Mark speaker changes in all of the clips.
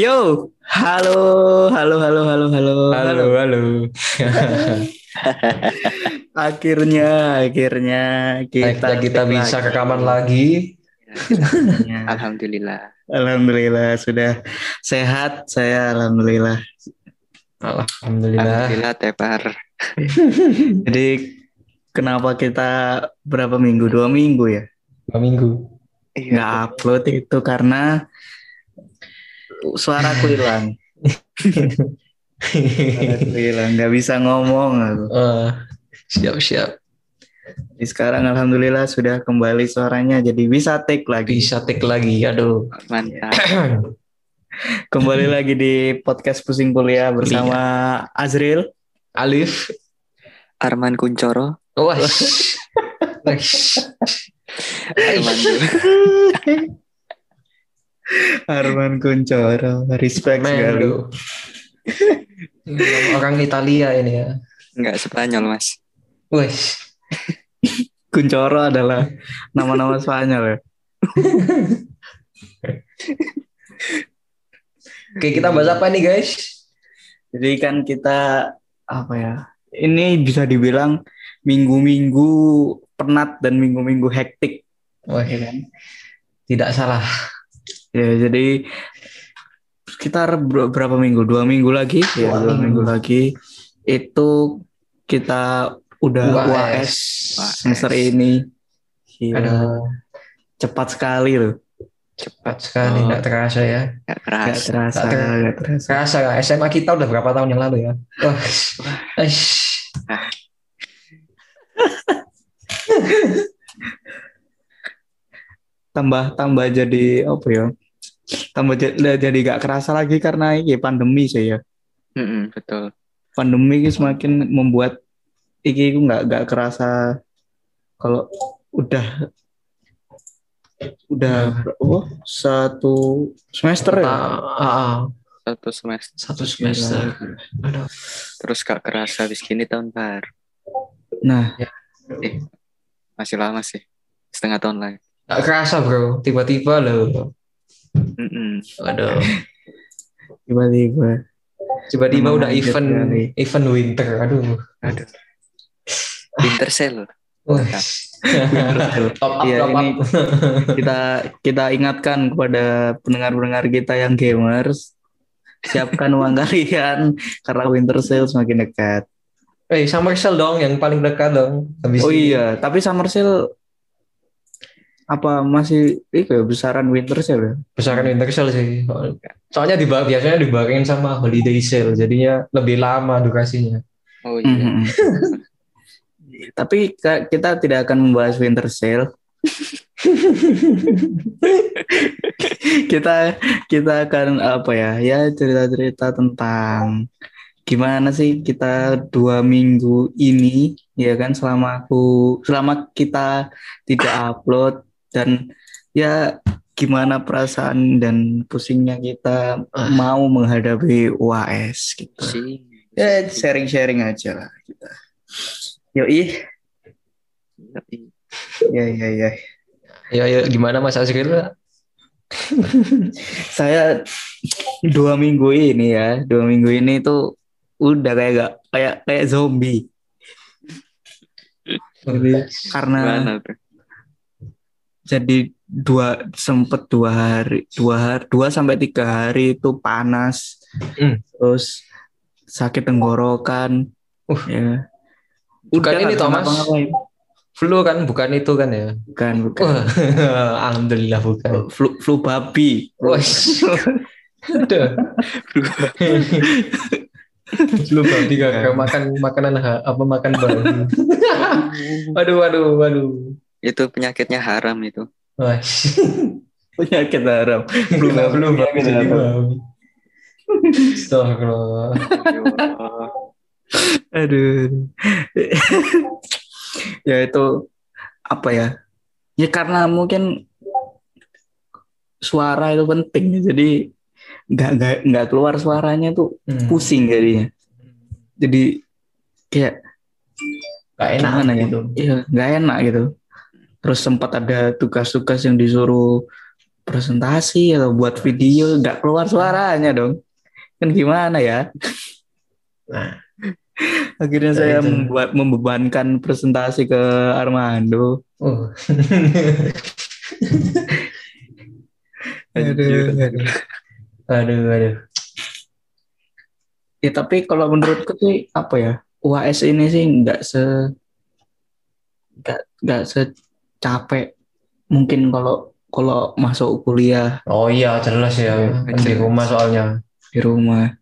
Speaker 1: Yo, halo, halo, halo, halo, halo,
Speaker 2: Halo, halo.
Speaker 1: Akhirnya, akhirnya kita
Speaker 2: Akhirnya kita
Speaker 1: take
Speaker 2: bisa
Speaker 1: lagi.
Speaker 2: rekaman lagi.
Speaker 3: Alhamdulillah.
Speaker 1: Alhamdulillah sudah sehat saya alhamdulillah.
Speaker 2: Alhamdulillah.
Speaker 3: Alhamdulillah Tepar.
Speaker 1: Jadi kenapa kita berapa minggu? Dua minggu ya?
Speaker 2: Dua minggu.
Speaker 3: Iya.
Speaker 1: Nggak upload itu karena suaraku hilang. Suaraku hilang, nggak bisa ngomong aku.
Speaker 2: Siap siap.
Speaker 1: Jadi sekarang alhamdulillah sudah kembali suaranya jadi bisa take lagi.
Speaker 2: Bisa take lagi. Aduh.
Speaker 3: Mantap.
Speaker 1: Kembali lagi di podcast pusing kuliah bersama Azril.
Speaker 2: Alif.
Speaker 3: Arman Kuncoro.
Speaker 2: Wah.
Speaker 3: Arman
Speaker 1: Arman Kuncoro, respect
Speaker 2: Men,
Speaker 1: sekali.
Speaker 2: Orang Italia ini ya.
Speaker 3: Enggak Spanyol, Mas.
Speaker 2: Wes.
Speaker 1: Kuncoro adalah nama-nama Spanyol ya.
Speaker 2: Oke, kita bahas apa nih, guys?
Speaker 1: Jadi kan kita apa ya? Ini bisa dibilang minggu-minggu penat dan minggu-minggu hektik,
Speaker 2: Wah,
Speaker 1: ya kan?
Speaker 2: tidak salah.
Speaker 1: Ya, jadi sekitar ber- berapa minggu? Dua minggu lagi, ya,
Speaker 2: Dua
Speaker 1: dua
Speaker 2: minggu.
Speaker 1: lagi itu kita udah
Speaker 2: UAS.
Speaker 1: UAS semester ini. Gila,
Speaker 2: Aduh,
Speaker 1: cepat sekali loh.
Speaker 2: cepat sekali,
Speaker 1: Oh.
Speaker 2: nggak terasa ya.
Speaker 3: Enggak
Speaker 1: Gak
Speaker 3: keras.
Speaker 1: terasa,
Speaker 2: Nggak ter-
Speaker 1: gak terasa.
Speaker 2: Terasa nggak? SMA kita udah berapa tahun yang lalu ya? Eish.
Speaker 1: Tambah tambah jadi apa ya? Tambah jadi gak kerasa lagi karena ini pandemi sih ya.
Speaker 3: Mm-mm, betul.
Speaker 1: Pandemi ini semakin membuat iki itu nggak nggak kerasa kalau udah udah oh, satu semester ya.
Speaker 2: Ah, ah, ah.
Speaker 3: Satu semester.
Speaker 2: satu semester. Aduh.
Speaker 3: Terus gak kerasa habis gini tahun baru.
Speaker 1: Nah,
Speaker 3: Masih lama sih. Setengah tahun lagi.
Speaker 2: Nggak kerasa bro, tiba-tiba loh.
Speaker 3: Mm-mm.
Speaker 2: Aduh.
Speaker 1: tiba-tiba
Speaker 2: Tiba-tiba
Speaker 1: Memang
Speaker 2: udah event
Speaker 1: sekali.
Speaker 2: event winter. Aduh.
Speaker 3: Aduh. Winter sale.
Speaker 2: Top up,
Speaker 1: Iya,
Speaker 2: top up.
Speaker 1: kita kita ingatkan kepada pendengar-pendengar kita yang gamers siapkan uang kalian karena winter sale semakin dekat.
Speaker 2: Eh, summer sale dong yang paling dekat dong. Habis
Speaker 1: Oh
Speaker 2: ini.
Speaker 1: iya, tapi summer sale apa masih itu ya besaran winter sale ya?
Speaker 2: Besaran winter sale sih. Soalnya di biasanya dibarengin sama holiday sale, jadinya lebih lama durasinya.
Speaker 3: Oh iya.
Speaker 1: Mhm. Tapi ka- kita tidak akan membahas winter sale. kita kita akan apa ya? Ya cerita-cerita tentang gimana sih kita dua minggu ini ya kan selama aku selama kita tidak upload dan ya gimana perasaan dan pusingnya kita
Speaker 2: Ah.
Speaker 1: mau menghadapi UAS gitu.
Speaker 3: Sih.
Speaker 1: Ya sharing-sharing aja lah kita. Yoi, ya ya ya.
Speaker 2: Ya, ya gimana Mas Azril?
Speaker 1: Saya dua minggu ini ya, dua minggu ini tuh udah kayak gak kayak kayak zombie. Jadi karena
Speaker 3: Gimana tuh?
Speaker 1: Jadi dua sempet dua hari dua hari dua sampai tiga hari itu panas,
Speaker 2: Hmm.
Speaker 1: terus sakit tenggorokan,
Speaker 2: Uh.
Speaker 1: ya.
Speaker 2: Bukan
Speaker 1: Udah
Speaker 2: ini, Thomas. Flu kan, bukan itu kan ya?
Speaker 1: Bukan, bukan.
Speaker 2: Wah, Alhamdulillah bukan.
Speaker 1: Flu, flu babi.
Speaker 2: Wah, Aduh. Lu babi gak makan makanan ha- apa makan babi. Waduh, waduh, waduh.
Speaker 3: Itu penyakitnya haram itu.
Speaker 2: Wah,
Speaker 1: penyakit haram
Speaker 2: belum belum
Speaker 1: penyakit haram.
Speaker 2: Astagfirullah.
Speaker 1: aduh ya itu apa ya ya karena mungkin suara itu penting jadi nggak nggak nggak keluar suaranya tuh
Speaker 2: Hmm.
Speaker 1: pusing jadinya jadi kayak
Speaker 2: Gak enak
Speaker 1: ya
Speaker 2: gitu.
Speaker 1: Iya, nggak enak gitu terus sempat ada tugas-tugas yang disuruh presentasi atau buat video nggak keluar suaranya dong kan gimana ya
Speaker 2: Nah,
Speaker 1: akhirnya
Speaker 2: Ya,
Speaker 1: saya
Speaker 2: itu.
Speaker 1: membuat membebankan presentasi ke Armando
Speaker 2: uh. aduh, aduh, aduh, aduh.
Speaker 1: ya tapi kalau menurutku sih apa ya UAS ini sih nggak se nggak nggak secapek mungkin kalau kalau masuk kuliah
Speaker 2: Oh iya, jelas ya.
Speaker 1: Iya,
Speaker 2: Kan di rumah soalnya.
Speaker 1: di rumah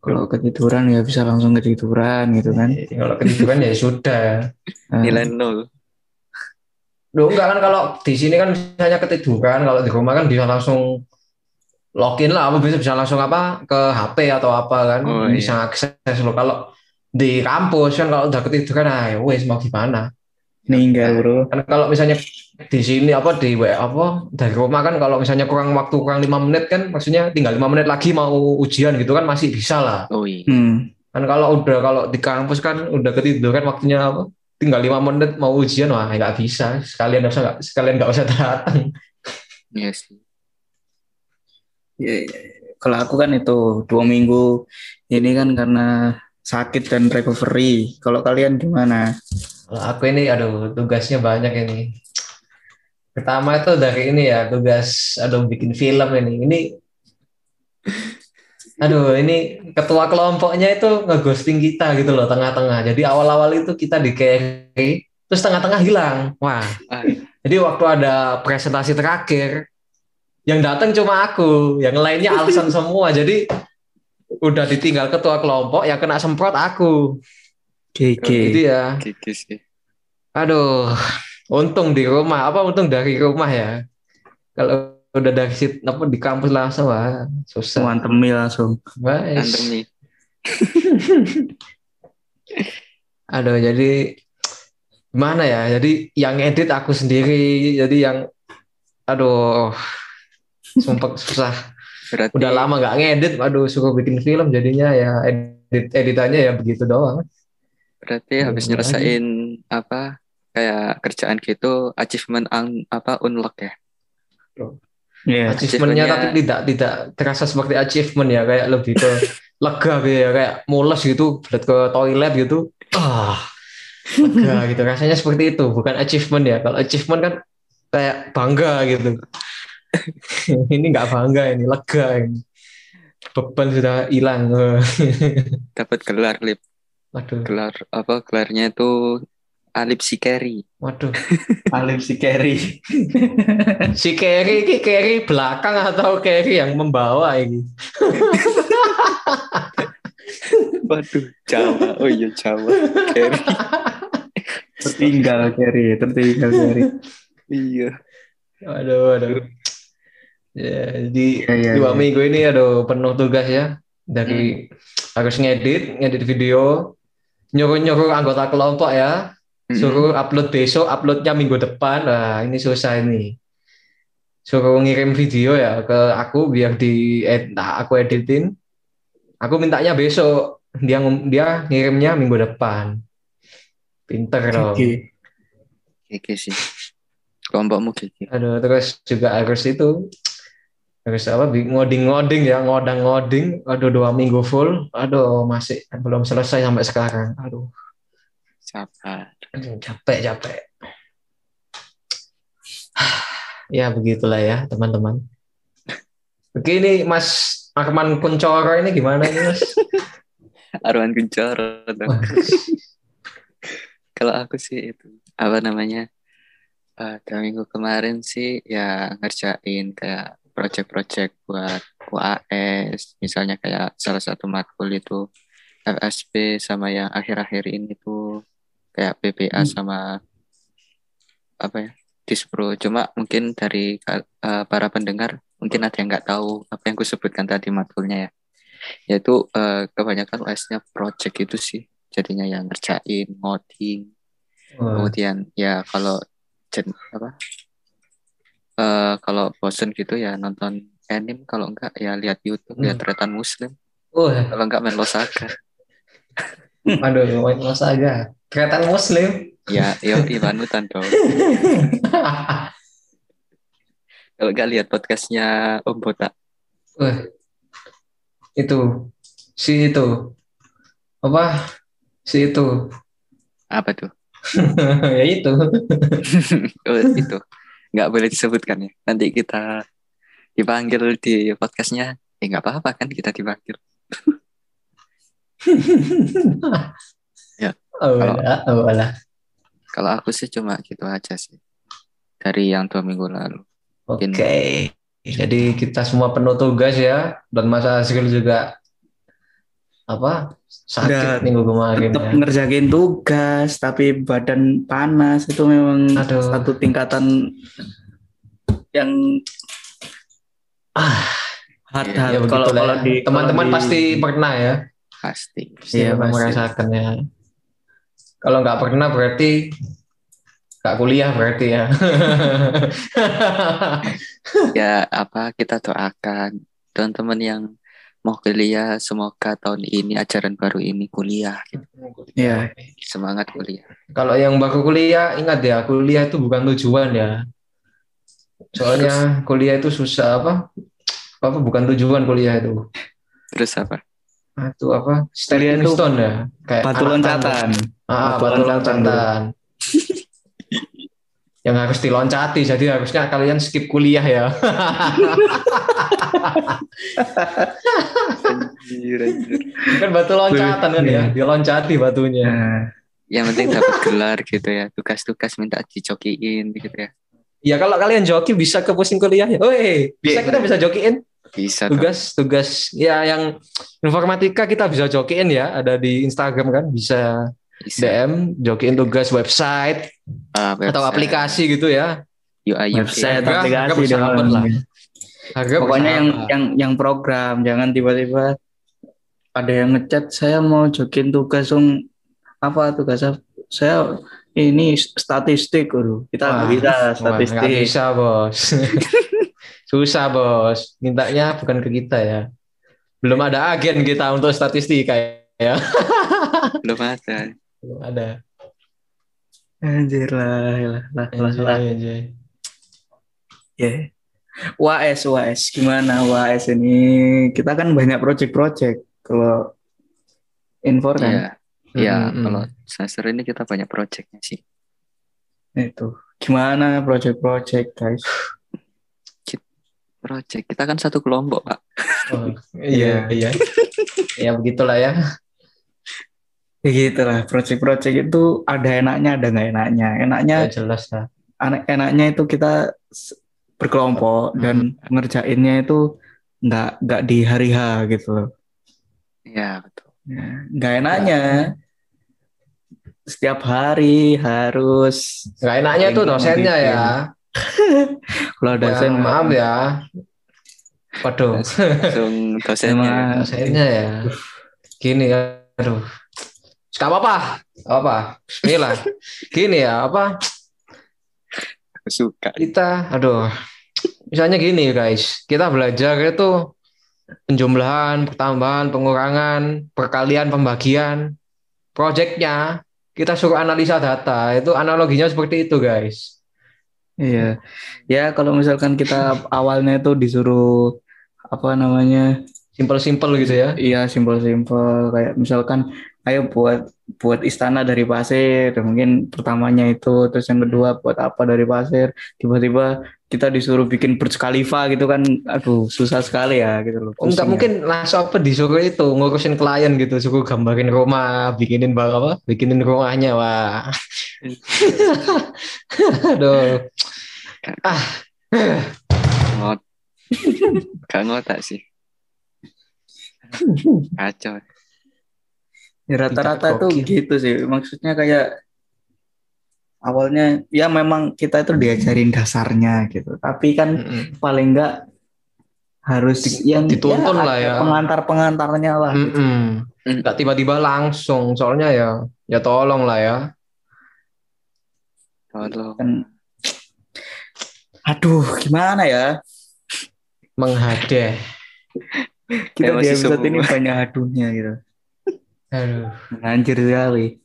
Speaker 1: kalau ketiduran ya bisa langsung ketiduran gitu kan
Speaker 2: Jadi Kalau ketiduran ya sudah.
Speaker 1: Nah,
Speaker 3: Nilai nol.
Speaker 2: Loh enggak kan kalau di sini kan misalnya ketiduran, kalau di rumah kan bisa langsung login lah, apa bisa bisa langsung apa ke HP atau apa kan,
Speaker 3: Oh, iya.
Speaker 2: bisa akses lo. Kalau di kampus kan kalau udah ketiduran, ah ya wes mau gimana?
Speaker 1: Meninggal bro
Speaker 2: Kan kalau misalnya di sini apa di WA apa dari rumah kan kalau misalnya kurang waktu kurang lima menit kan, maksudnya tinggal lima menit lagi mau ujian gitu kan masih bisa lah.
Speaker 3: Oh iya.
Speaker 1: hmm.
Speaker 2: Kan kalau udah kalau di kampus kan udah ketiduran waktunya apa? Tinggal lima menit mau ujian wah nggak bisa. Sekalian nggak usah nggak sekalian nggak usah datang.
Speaker 3: Iya sih.
Speaker 1: Ya, ya, ya. kalau aku kan itu dua minggu ini kan karena sakit dan recovery kalau kalian gimana
Speaker 2: aku ini, aduh, tugasnya banyak ini. Pertama itu dari ini ya, tugas, aduh, bikin film ini. Ini, aduh, ini ketua kelompoknya itu ngeghosting kita gitu loh, tengah-tengah. Jadi awal-awal itu kita di carry, terus tengah-tengah hilang. Wah,
Speaker 3: Ah,
Speaker 2: jadi waktu ada presentasi terakhir, yang datang cuma aku, yang lainnya alasan semua. Jadi udah ditinggal ketua kelompok, yang kena semprot aku.
Speaker 1: GG
Speaker 2: Gitu ya.
Speaker 3: gigi sih.
Speaker 2: Aduh, untung di rumah. Apa untung dari rumah ya? Kalau udah dari situ apa di kampus langsung wah susah.
Speaker 1: mantemi langsung.
Speaker 3: Pandemi.
Speaker 2: Aduh, jadi gimana ya? Jadi yang edit aku sendiri. Jadi yang aduh, sumpah susah.
Speaker 3: Berarti
Speaker 2: Udah lama nggak ngedit. Aduh, suka bikin film jadinya ya edit editannya ya begitu doang.
Speaker 3: Berarti habis
Speaker 2: Gimana
Speaker 3: nyelesain apa kayak kerjaan gitu achievement un, apa unlock ya.
Speaker 1: Iya.
Speaker 2: achievementnya
Speaker 3: Achievementnya-
Speaker 2: tapi tidak tidak terasa seperti achievement ya kayak lebih ke lega gitu ya kayak mules gitu berat ke toilet gitu. Ah lega gitu. Rasanya seperti itu bukan achievement ya. Kalau achievement kan kayak bangga gitu. Ini nggak bangga ini lega ini. Beban sudah hilang.
Speaker 3: Dapat gelar lip.
Speaker 2: Waduh
Speaker 3: Gelar apa gelarnya itu Alip Sikeri.
Speaker 2: waduh
Speaker 1: Alif si Kerry
Speaker 2: si Kerry ini Kerry belakang atau Kerry yang membawa ini
Speaker 3: Waduh, Jawa. Oh iya Jawa. Keri.
Speaker 1: tertinggal Kerry tertinggal Kerry
Speaker 3: iya.
Speaker 2: Aduh, aduh. Ya, jadi
Speaker 1: Iya, iya,
Speaker 2: dua
Speaker 1: iya.
Speaker 2: minggu ini aduh penuh tugas ya. Dari harus ngedit, ngedit video, nyuruh-nyuruh anggota kelompok ya, suruh upload besok, uploadnya minggu depan. Nah, ini susah ini. Suruh ngirim video ya ke aku biar di ed, nah, aku editin. Aku mintanya besok, dia dia ngirimnya minggu depan. Pinter dong.
Speaker 3: Gigi sih. Kelompokmu gigi.
Speaker 2: Aduh, terus juga harus itu harus apa ngoding-ngoding ya ngodang-ngoding. Aduh dua minggu full. Aduh masih belum selesai sampai sekarang. Aduh.
Speaker 3: Sabar.
Speaker 2: capek capek. Ya begitulah ya teman-teman. Begini Mas Arman Kuncoro ini gimana ini Mas?
Speaker 3: Arwan Kuncoro. Kalau aku sih itu apa namanya? eh dua minggu kemarin sih ya ngerjain kayak project-project buat UAS, misalnya kayak salah satu matkul itu FSP sama yang akhir-akhir ini tuh kayak PPA
Speaker 1: Hmm.
Speaker 3: sama apa ya Dispro. Cuma mungkin dari eh, para pendengar mungkin ada yang nggak tahu apa yang kusebutkan tadi matkulnya ya, yaitu eh, kebanyakan UAS-nya project itu sih. Jadinya yang ngerjain ngoding.
Speaker 2: Wah,
Speaker 3: kemudian ya kalau jen- apa eh kalau bosen gitu ya nonton anime kalau enggak ya lihat YouTube lihat
Speaker 2: Hmm.
Speaker 3: Tretan Muslim.
Speaker 2: Wah,
Speaker 3: kalau enggak main Losaka
Speaker 2: aduh main Mas Aga kelihatan Muslim?
Speaker 3: Ya yo imanutan dong. Kalau nggak lihat podcastnya Om Botak.
Speaker 2: Wah, itu si itu. Apa? Si itu.
Speaker 3: Apa tuh?
Speaker 2: ya itu.
Speaker 3: Oh, itu. Nggak boleh disebutkan ya. Nanti kita dipanggil di podcastnya. Eh nggak apa-apa kan kita dipanggil. Ya,
Speaker 2: oh,
Speaker 3: kalau-
Speaker 2: oh, alah.
Speaker 3: Kalau aku sih cuma gitu aja sih. Dari yang dua minggu lalu.
Speaker 2: Oke.
Speaker 3: Mungkin.
Speaker 2: Jadi kita semua penuh tugas ya dan Mas Azril juga apa sakit
Speaker 1: Udah
Speaker 2: minggu kemarin
Speaker 1: tetap
Speaker 2: ya.
Speaker 1: ngerjain tugas tapi badan panas itu memang
Speaker 2: Aduh.
Speaker 1: satu tingkatan yang
Speaker 2: Ah,
Speaker 1: hard
Speaker 3: Iya,
Speaker 2: ya
Speaker 1: hard. kalau
Speaker 2: begitulah
Speaker 1: kalau
Speaker 2: ya.
Speaker 1: di
Speaker 2: teman-teman
Speaker 1: kalau di-
Speaker 2: pasti pernah ya.
Speaker 3: Pasti.
Speaker 2: Pasti
Speaker 1: Iya,
Speaker 2: pernah
Speaker 1: pasti.
Speaker 2: merasakan ya. Kalau nggak pernah berarti nggak kuliah berarti ya.
Speaker 3: Ya apa kita doakan teman-teman yang mau kuliah semoga tahun ini ajaran baru ini kuliah gitu.
Speaker 1: Iya.
Speaker 3: Semangat kuliah.
Speaker 2: Kalau yang baru kuliah, ingat ya, kuliah itu bukan tujuan ya. Soalnya kuliah itu susah apa? Apa bukan tujuan kuliah itu?
Speaker 3: Terus apa?
Speaker 2: Ah, Itu apa? Stepping
Speaker 1: itu
Speaker 2: stone ya. Kayak
Speaker 1: batu loncatan
Speaker 2: tangga. Ah,
Speaker 1: Batu loncatan.
Speaker 2: yang harus diloncati, jadi harusnya kalian skip kuliah ya.
Speaker 3: Anjir, anjir.
Speaker 2: kan batu loncatan kan ya, diloncati batunya.
Speaker 1: Nah,
Speaker 3: Yang penting dapat gelar gitu ya. Tugas-tugas minta dicokiin gitu ya.
Speaker 2: Ya kalau kalian joki bisa ke pusing kuliah ya. Woi, bisa
Speaker 1: Iya.
Speaker 2: kita bisa jokiin
Speaker 3: Bisa tuh.
Speaker 2: tugas tugas ya yang informatika kita bisa jokiin ya ada di Instagram kan bisa
Speaker 3: Bisa.
Speaker 2: DM jokiin tugas website atau
Speaker 3: website,
Speaker 2: aplikasi gitu ya
Speaker 3: UI
Speaker 1: website
Speaker 2: Harga-
Speaker 1: aplikasi dengan-
Speaker 2: lah. Harga
Speaker 1: pokoknya yang yang yang program jangan tiba-tiba ada yang ngechat saya mau jokin tugas dong apa tugas saya ini statistik dulu kita
Speaker 2: Wah,
Speaker 1: nggak bisa statistik
Speaker 2: nggak bisa bos. Susah bos. Mintanya bukan ke kita ya. Belum ada agen kita untuk statistika ya.
Speaker 3: Belum ada.
Speaker 2: belum ada.
Speaker 1: Anjir lah lah lah lah, lah. ya UAS UAS gimana UAS ini? Kita kan banyak project-project kalau Infor kan?
Speaker 3: Iya. Iya,
Speaker 2: Mm, mm,
Speaker 3: kalau semester ini kita banyak projectnya sih.
Speaker 1: itu. Gimana project-project guys?
Speaker 3: Project. Kita kan satu kelompok, Pak.
Speaker 2: Oh, iya iya. Ya begitulah ya.
Speaker 1: Ya gitu lah project-project itu ada enaknya ada nggak enaknya. Enaknya
Speaker 2: ya jelas lah
Speaker 1: enak enaknya itu kita berkelompok dan ngerjainnya itu nggak nggak di hari H gitu loh.
Speaker 3: Iya, betul.
Speaker 1: Ya, nggak enaknya. Setiap hari harus
Speaker 2: nggak enaknya tuh dosennya ya.
Speaker 1: Kalau dosen
Speaker 2: Ya, maaf ya. waduh.
Speaker 3: Langsung dosennya.
Speaker 2: Dosennya ya. Gini ya aduh. Gak apa-apa. Apa Bismillah gini ya apa
Speaker 3: suka.
Speaker 2: kita aduh. Misalnya gini guys. Kita belajar itu penjumlahan pertambahan pengurangan perkalian pembagian. Proyeknya kita suruh analisa data. Itu analoginya seperti itu guys.
Speaker 1: Iya. Ya kalau misalkan kita awalnya itu disuruh apa namanya
Speaker 2: simple-simple gitu ya.
Speaker 1: Iya simpel-simpel. Kayak misalkan ayo buat buat istana dari pasir mungkin pertamanya itu terus yang kedua buat apa dari pasir tiba-tiba kita disuruh bikin Burj Khalifa gitu kan aduh susah sekali ya gitu loh
Speaker 2: Oh, enggak
Speaker 1: pusing ya.
Speaker 2: mungkin langsung apa disuruh itu ngurusin klien gitu suruh gambarin rumah bikinin bar apa bikinin rumahnya wah aduh ah
Speaker 3: Ngot. Gak ngotak sih. Kacau.
Speaker 1: Ya, rata-rata tuh
Speaker 2: Tingkat
Speaker 1: gitu sih maksudnya kayak awalnya ya memang kita itu diajarin dasarnya gitu tapi kan
Speaker 2: mm-mm.
Speaker 1: paling enggak harus yang
Speaker 2: dituntun lah
Speaker 1: ada
Speaker 2: ya.
Speaker 1: pengantar-pengantarnya lah gitu.
Speaker 2: Mm-mm. nggak tiba-tiba langsung soalnya ya ya tolong lah ya
Speaker 3: Tolong.
Speaker 1: kan aduh gimana ya
Speaker 2: menghadeh
Speaker 1: kita di episode ini banyak aduhnya gitu
Speaker 2: aduh
Speaker 1: anjir sekali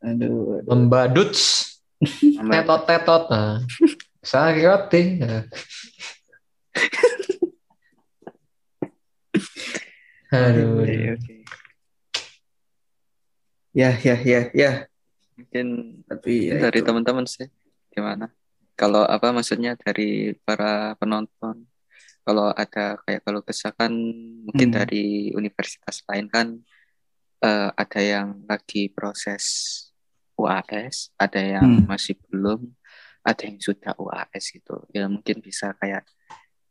Speaker 1: aduh, aduh.
Speaker 2: membadut
Speaker 3: Sama-
Speaker 2: tetot tetot nah saya roti nah. aduh
Speaker 3: Oke, oke.
Speaker 1: Ya, ya, ya, ya.
Speaker 3: Mungkin
Speaker 1: Tapi ya
Speaker 3: dari teman-teman sih gimana? Kalau apa maksudnya dari para penonton? Kalau ada kayak kalau kesakan mungkin
Speaker 1: Hmm.
Speaker 3: dari universitas lain kan eh, ada yang lagi proses UAS, ada yang
Speaker 1: Hmm.
Speaker 3: masih belum, ada yang sudah UAS gitu. Ya mungkin bisa kayak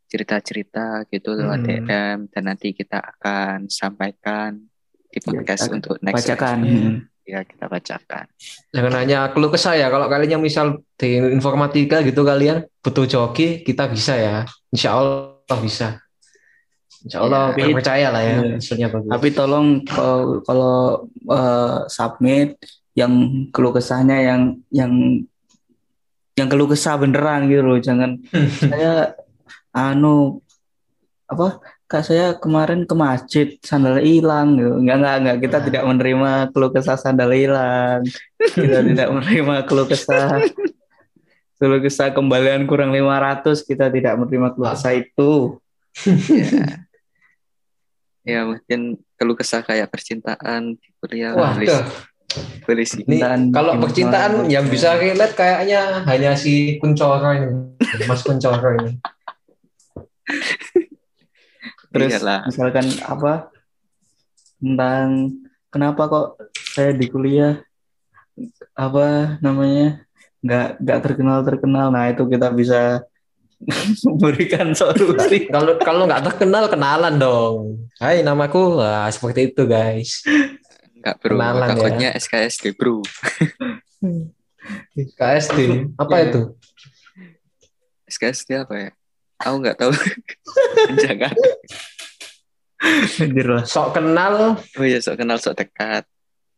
Speaker 3: cerita-cerita gitu lewat
Speaker 2: Hmm.
Speaker 3: DM dan nanti kita akan sampaikan di podcast
Speaker 1: kita
Speaker 3: untuk next
Speaker 1: bacakan. Hmm.
Speaker 3: Ya kita bacakan.
Speaker 2: jangan hanya keluh kesah ya kalau kalian yang misal di informatika gitu kalian butuh joki kita bisa ya insya Allah bisa insya Allah
Speaker 1: Ya.
Speaker 2: percaya lah ya hasilnya bagus
Speaker 1: Tapi tolong kalau, kalau eh, submit yang keluh kesahnya yang yang yang keluh kesah beneran gitu loh. Jangan saya anu apa kak saya kemarin ke masjid sandal hilang gitu. Enggak enggak enggak kita
Speaker 2: Nah.
Speaker 1: tidak menerima keluh kesah sandal hilang. Kita tidak menerima keluh kesah keluh kesah kembalian kurang 500 kita tidak menerima keluh kesah itu.
Speaker 3: ya. ya mungkin keluh kesah kayak percintaan di kuliah
Speaker 2: wah
Speaker 3: tulis
Speaker 2: Ini kalau percintaan yang bisa relate kayaknya hanya si Kuncoro ini. Mas Kuncoro ini.
Speaker 1: Terus
Speaker 3: Iyalah.
Speaker 1: misalkan apa? Tentang kenapa kok saya di kuliah? Apa namanya nggak nggak terkenal terkenal. Nah itu kita bisa memberikan solusi.
Speaker 2: kalau kalau nggak terkenal kenalan dong Hai namaku Wah, seperti itu guys
Speaker 3: Enggak bro,
Speaker 2: Kenalan ya.
Speaker 3: takutnya SKSD bro.
Speaker 2: KSD apa
Speaker 1: Ya.
Speaker 2: itu
Speaker 3: SKSD apa ya? Aku nggak tahu. Jangan.
Speaker 1: Anjir lah.
Speaker 2: sok kenal
Speaker 3: Oh iya, sok kenal sok dekat.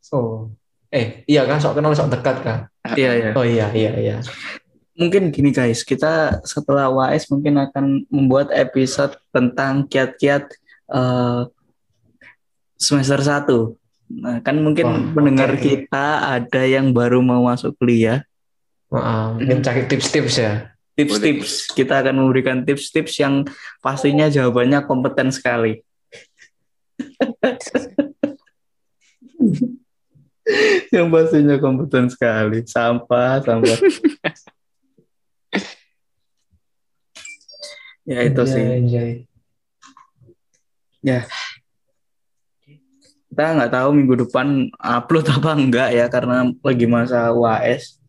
Speaker 2: oh eh iya kan sok kenal sok dekat kan
Speaker 1: Iya ya.
Speaker 2: oh iya iya iya
Speaker 1: Mungkin gini guys, kita setelah WAS mungkin akan membuat episode tentang kiat-kiat eh, semester 1. Nah, kan mungkin
Speaker 2: Wah,
Speaker 1: pendengar
Speaker 2: oke.
Speaker 1: kita ada yang baru mau masuk kuliah.
Speaker 2: Wah, mungkin cari tips-tips ya
Speaker 1: tips-tips kita akan memberikan tips-tips yang pastinya jawabannya kompeten sekali yang pastinya kompeten sekali sampah sampah ya itu
Speaker 2: Anjay,
Speaker 1: sih
Speaker 2: anjay.
Speaker 1: kita nggak tahu minggu depan upload apa enggak ya karena lagi masa UAS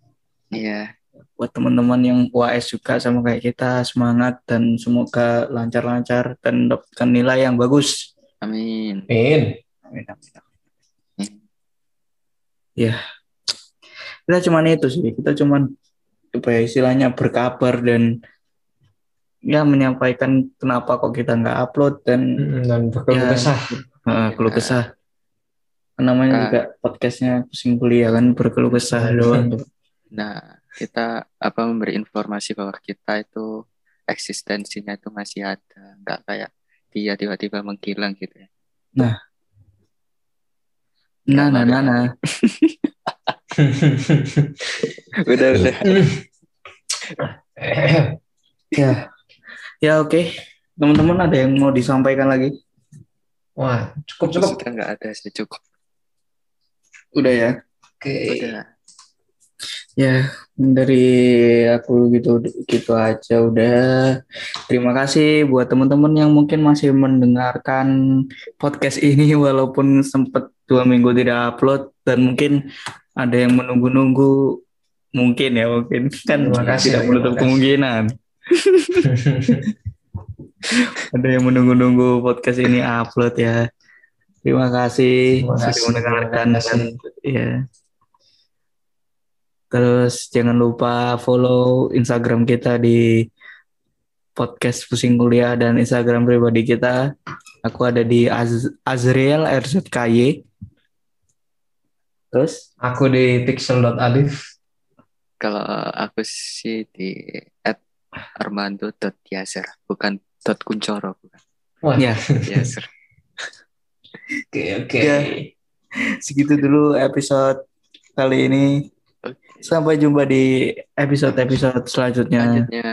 Speaker 3: Iya.
Speaker 1: buat teman-teman yang UAS juga sama kayak kita semangat dan semoga lancar-lancar dan dapatkan nilai yang bagus.
Speaker 3: Amin.
Speaker 2: Amin,
Speaker 1: amin, amin. Ya, kita cuman itu sih. Kita cuman apa ya, istilahnya berkabar dan ya menyampaikan kenapa kok kita nggak upload dan
Speaker 2: Dan berkeluh
Speaker 1: Ya.
Speaker 2: kesah.
Speaker 1: keluh kesah. Namanya
Speaker 3: Ah.
Speaker 1: juga podcastnya pusing kuliah kan berkeluh kesah doang.
Speaker 3: Nah, kita apa memberi informasi bahwa kita itu eksistensinya itu masih ada, nggak kayak dia tiba-tiba menghilang gitu ya.
Speaker 1: Nah, nah, nah, nah.
Speaker 3: Udah, udah.
Speaker 1: Ya, ya oke. Teman-teman ada yang mau disampaikan lagi?
Speaker 2: Wah, cukup cukup.
Speaker 3: Sudah nggak ada sih cukup.
Speaker 1: Udah ya.
Speaker 2: Oke.
Speaker 3: Udah.
Speaker 1: Ya, dari aku gitu gitu aja udah. Terima kasih buat teman-teman yang mungkin masih mendengarkan podcast ini walaupun sempat dua minggu tidak upload dan mungkin ada yang menunggu-nunggu mungkin ya mungkin kan
Speaker 2: Terima kasih,
Speaker 1: tidak menutup kemungkinan ada yang menunggu-nunggu podcast ini upload ya. Terima kasih
Speaker 2: Terima
Speaker 1: sudah mendengarkan
Speaker 2: terima kasih.
Speaker 1: dan ya. Terus jangan lupa follow Instagram kita di podcast pusing kuliah dan Instagram pribadi kita. Aku ada di Az Azriel RZKY. Terus
Speaker 2: Aku di pixel.alif.
Speaker 3: Kalau aku sih di at armando.yaser, bukan dot kuncoro, bukan
Speaker 2: Wah,
Speaker 1: ya
Speaker 3: yaser.
Speaker 2: oke oke.
Speaker 1: Ya. segitu dulu episode kali ini. Sampai jumpa di episode-episode selanjutnya.
Speaker 3: Selanjutnya.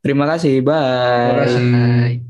Speaker 1: Terima kasih. Bye.
Speaker 2: Terima kasih.
Speaker 3: Bye.